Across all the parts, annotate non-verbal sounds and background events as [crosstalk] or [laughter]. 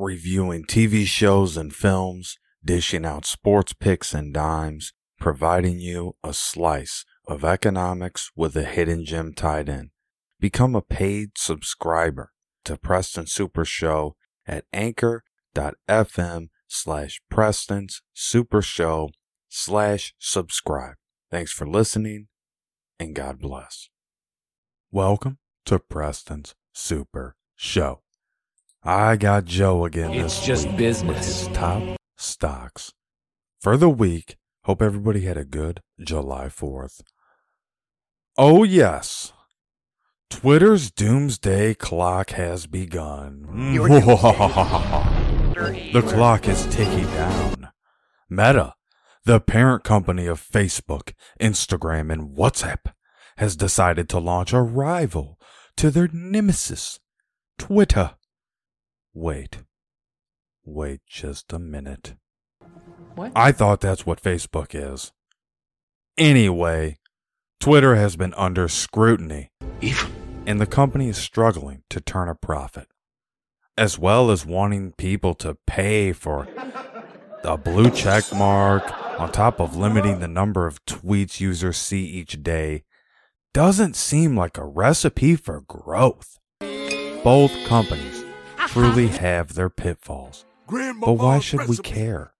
reviewing TV shows and films, dishing out sports picks and dimes, providing you a slice of economics with a hidden gem tied in. Become a paid subscriber to Preston Super Show at anchor.fm slash Preston's Super Show slash subscribe. Thanks for listening and God bless. Welcome to Preston's Super Show. I got Joe again It's this just week business. with his top stocks for the week. Hope everybody had a good July 4th. Oh, yes. Twitter's doomsday clock has begun. [laughs] the clock is ticking down. Meta, the parent company of Facebook, Instagram, and WhatsApp, has decided to launch a rival to their nemesis, Twitter. Wait. Wait just a minute. What? I thought that's what Facebook is. Anyway, Twitter has been under scrutiny, Even? and the company is struggling to turn a profit, as well as wanting people to pay for a blue check mark on top of limiting the number of tweets users see each day. Doesn't seem like a recipe for growth. Both companies truly have their pitfalls. But why should we care?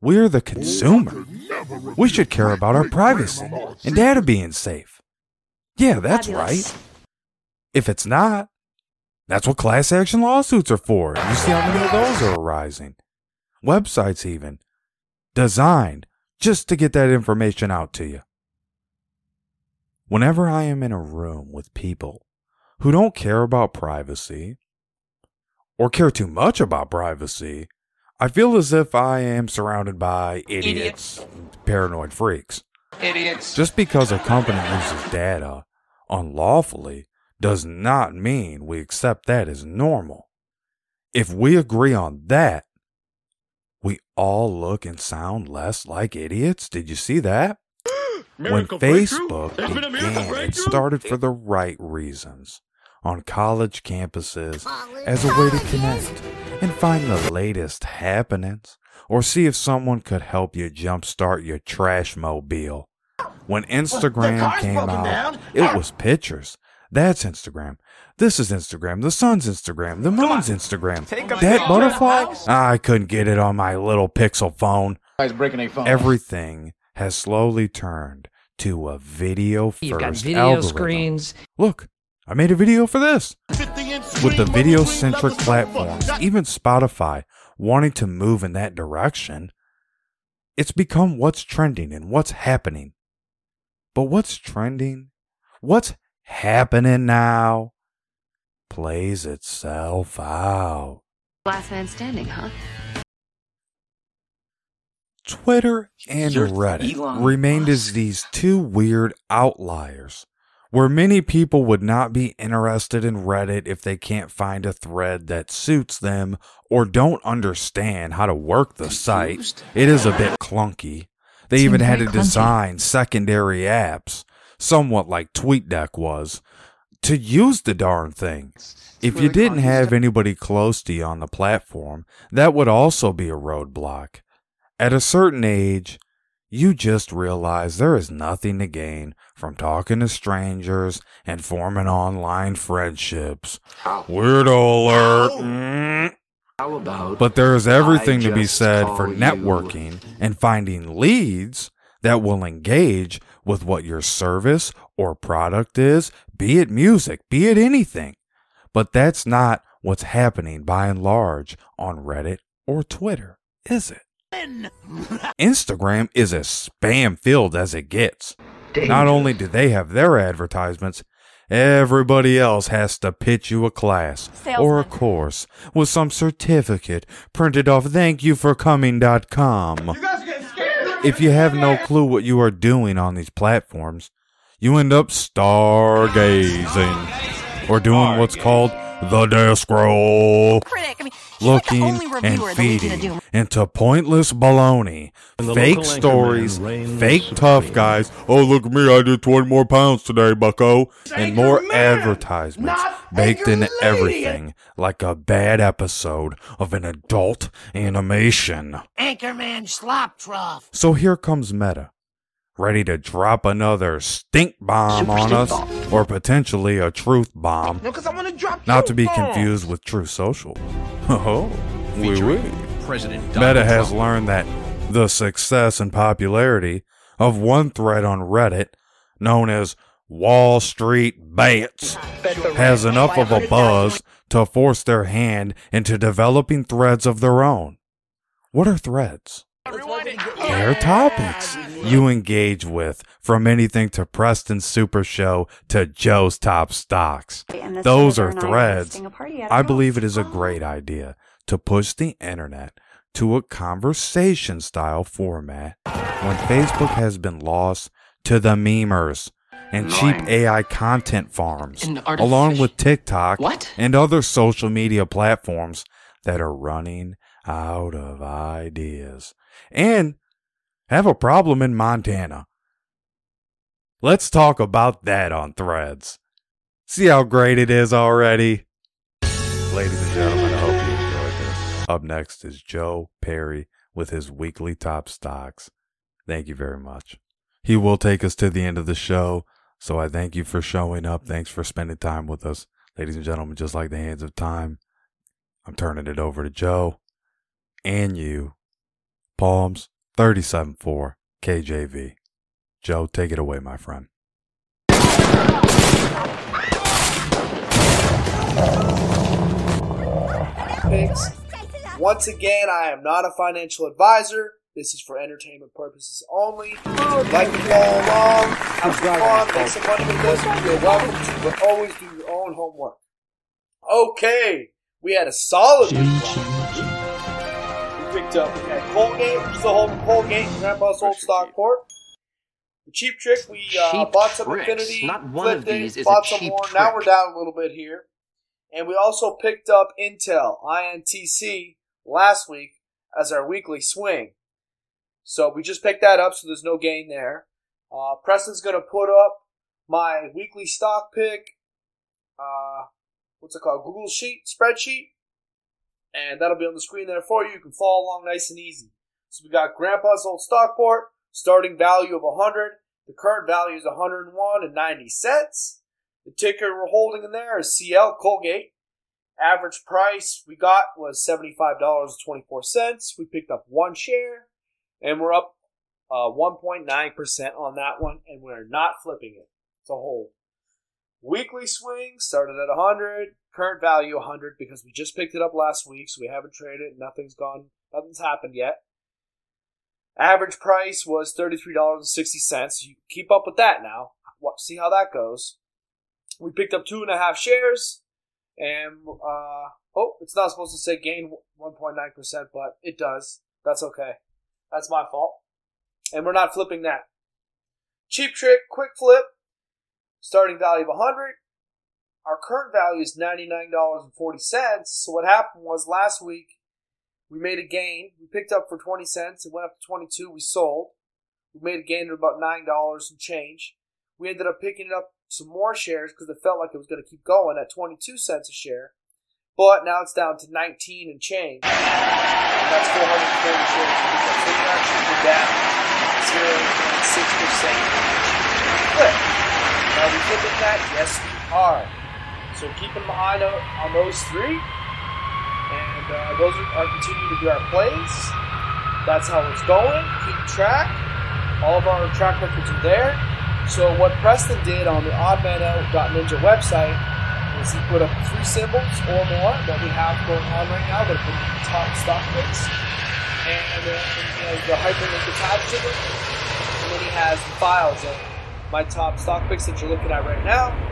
We're the consumer. We should care about our privacy and data being safe. Yeah, that's Fabulous. right. If it's not, that's what class action lawsuits are for. You see how many of those are arising. Websites, even designed just to get that information out to you. Whenever I am in a room with people who don't care about privacy or care too much about privacy, I feel as if I am surrounded by idiots, paranoid freaks. Idiots. Just because a company uses data unlawfully does not mean we accept that as normal. If we agree on that, we all look and sound less like idiots. Did you see that? [gasps] when Facebook began, it started for the right reasons on college campuses as a way to connect and find the latest happenings or see if someone could help you jumpstart your trash mobile. When Instagram came out, it was pictures. That's Instagram. This is Instagram. The sun's Instagram. The moon's Instagram. That butterfly? I couldn't get it on my little pixel phone. Guy's breaking a phone. Everything has slowly turned to a video first You've got video algorithm. screens. Look, I made a video for this. With the video centric platforms, even Spotify wanting to move in that direction, it's become what's trending and what's happening. But what's trending, what's happening now, plays itself out. Last man standing, huh? Twitter and Reddit remained as these two weird outliers, where many people would not be interested in Reddit if they can't find a thread that suits them or don't understand how to work the site. It is a bit clunky. They even had to design secondary apps, somewhat like TweetDeck was, to use the darn thing. If you didn't have anybody close to you on the platform, that would also be a roadblock. At a certain age, you just realize there is nothing to gain from talking to strangers and forming online friendships. Weirdo alert. Mm. How about But there is everything to be said for you- networking and finding leads that will engage with what your service or product is, be it music, be it anything. But that's not what's happening by and large on Reddit or Twitter, is it? [laughs] Instagram is as spam filled as it gets. Not only do they have their advertisements, everybody else has to pitch you a class or a course with some certificate printed off. Thankyouforcoming.com. If you have no clue what you are doing on these platforms, you end up stargazing or doing what's called the desk roll. critic. I mean, she's like the Looking only and reviewer of the Legion of feeding Doom. into pointless baloney, fake stories, reigns fake tough guys. Oh, look at me, I did 20 more pounds today, bucko. And more Anchorman, advertisements not baked into Lady. everything like a bad episode of an adult animation. Anchorman slop trough. So here comes Meta, ready to drop another stink bomb Super on us, bomb. or potentially a truth bomb, No, because I want to drop not to be confused with Truth Social. [laughs] Oh, oui, Featuring oui. President Meta has Trump. learned that the success and popularity of one thread on Reddit, known as Wall Street Bets, has enough of a buzz to force their hand into developing threads of their own. What are threads? They're topics you engage with, from anything to Preston's Super Show to Joe's Top Stocks. Those are threads. I believe it is a great idea to push the internet to a conversation style format when Facebook has been lost to the memers and cheap AI content farms, along with TikTok What? and other social media platforms that are running out of ideas and have a problem in Montana. Let's talk about that on threads. See how great it is already? Ladies and gentlemen, I hope you enjoyed this. Up next is Joe Perry with his weekly top stocks. Thank you very much. He will take us to the end of the show, so I thank you for showing up. Thanks for spending time with us. Ladies and gentlemen, just like the hands of time, I'm turning it over to Joe and you. Psalms 37.4 KJV. Joe, take it away, my friend. picks. Once again, I am not a financial advisor. This is for entertainment purposes only. If you'd like to follow along, have some fun, make some money with this, you're welcome to, but always do your own homework. Okay, we had a solid week week. We picked up, we had Colgate, still holding Colgate, Grandpa's old Stockport. The cheap trick, we uh, bought some tricks. Infinity, Not one of flipped it, these is bought a some cheap more. Now we're down a little bit here. And we also picked up Intel, INTC, last week as our weekly swing. So we just picked that up, so there's no gain there. Uh, Preston's going to put up my weekly stock pick, uh, what's it called, Google Sheet, spreadsheet. And that'll be on the screen there for you. You can follow along nice and easy. So we got Grandpa's old Stockport, starting value of 100. The current value is 101 and 90 cents. The ticker we're holding in there is CL Colgate. Average price we got was $75.24. We picked up one share and we're up uh, 1.9% on that one and we're not flipping it. It's a hold. Weekly swing started at 100, current value 100 because we just picked it up last week, so we haven't traded it. Nothing's gone, nothing's happened yet. Average price was $33.60. You keep up with that now. What, see how that goes. We picked up two and a half shares, and uh, oh, it's not supposed to say gain 1.9%, but it does. That's okay. That's my fault. And we're not flipping that. Cheap trick, quick flip, starting value of 100. Our current value is $99.40. So what happened was last week we made a gain. We picked up for 20 cents. It went up to 22. We sold. We made a gain of about $9 and change. We ended up picking up some more shares because it felt like it was going to keep going at 22 cents a share. But now it's down to 19 and change. That's 430 shares. So we're down 0.6% flip. Are we flipping that? Yes, we are. So keep an eye on, those three. And uh, those are, are continuing to be our plays. That's how it's going. Keep track. All of our track records are there. So what Preston did on the oddmano.ninja website is he put up three symbols or more that we have going on right now. that are the top stock picks. And then he has the hyperlink attached to them. And then he has the files of my top stock picks that you're looking at right now.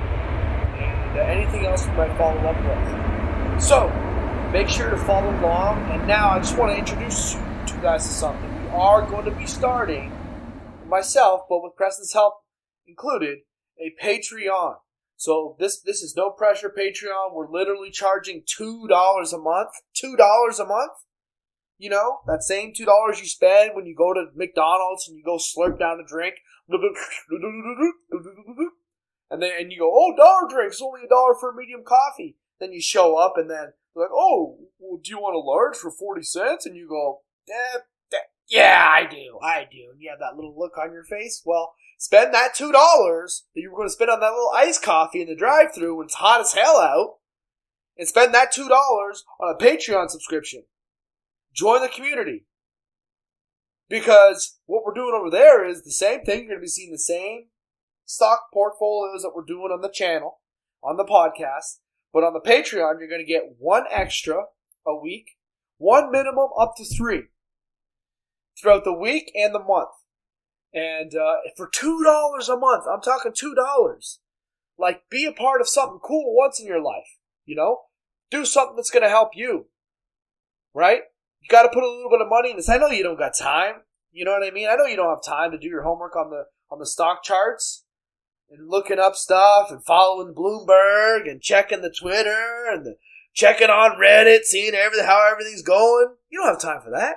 Anything else we might follow up with. So, make sure to follow along. And now I just want to introduce you two guys to something. We are going to be starting, myself, but with Preston's help included, a Patreon. So this this is no pressure Patreon. We're literally charging two dollars a month. Two dollars a month. You know that same two dollars you spend when you go to McDonald's and you go slurp down a drink, [laughs] and then and you go, oh, dollar drinks only a dollar for a medium coffee. Then you show up and then like, oh, well, do you want a large for forty cents? And you go, eh, eh, yeah, I do, I do. And you have that little look on your face. Well, spend that two dollars that you were going to spend on that little iced coffee in the drive-through when it's hot as hell out, and spend that two dollars on a Patreon subscription. Join the community. Because what we're doing over there is the same thing. You're going to be seeing the same stock portfolios that we're doing on the channel, on the podcast. But on the Patreon, you're going to get one extra a week, one minimum up to three throughout the week and the month. And uh, for two dollars a month, I'm talking two dollars. Like, be a part of something cool once in your life. You know, do something that's going to help you. Right? You got to put a little bit of money in this. I know you don't got time. You know what I mean? I know you don't have time to do your homework on the on the stock charts and looking up stuff and following Bloomberg and checking the Twitter and the checking on Reddit, seeing everything how everything's going. You don't have time for that.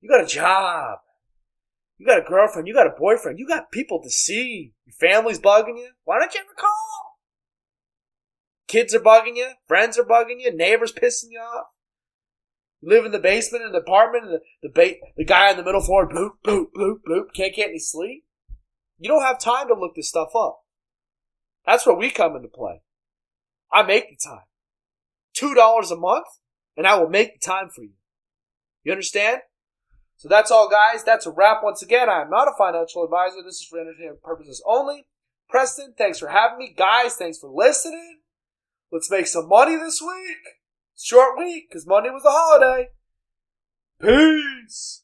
You got a job. You got a girlfriend. You got a boyfriend. You got people to see. Your family's bugging you. Why don't you ever call? Kids are bugging you. Friends are bugging you. Neighbors pissing you off. You live in the basement in the apartment, and the the, ba- the guy on the middle floor, bloop bloop bloop bloop, can't get any sleep. You don't have time to look this stuff up. That's where we come into play. I make the time. Two dollars a month, and I will make the time for you. You understand? So that's all, guys. That's a wrap once again. I am not a financial advisor. This is for entertainment purposes only. Preston, thanks for having me. Guys, thanks for listening. Let's make some money this week. Short week, because Monday was the holiday. Peace.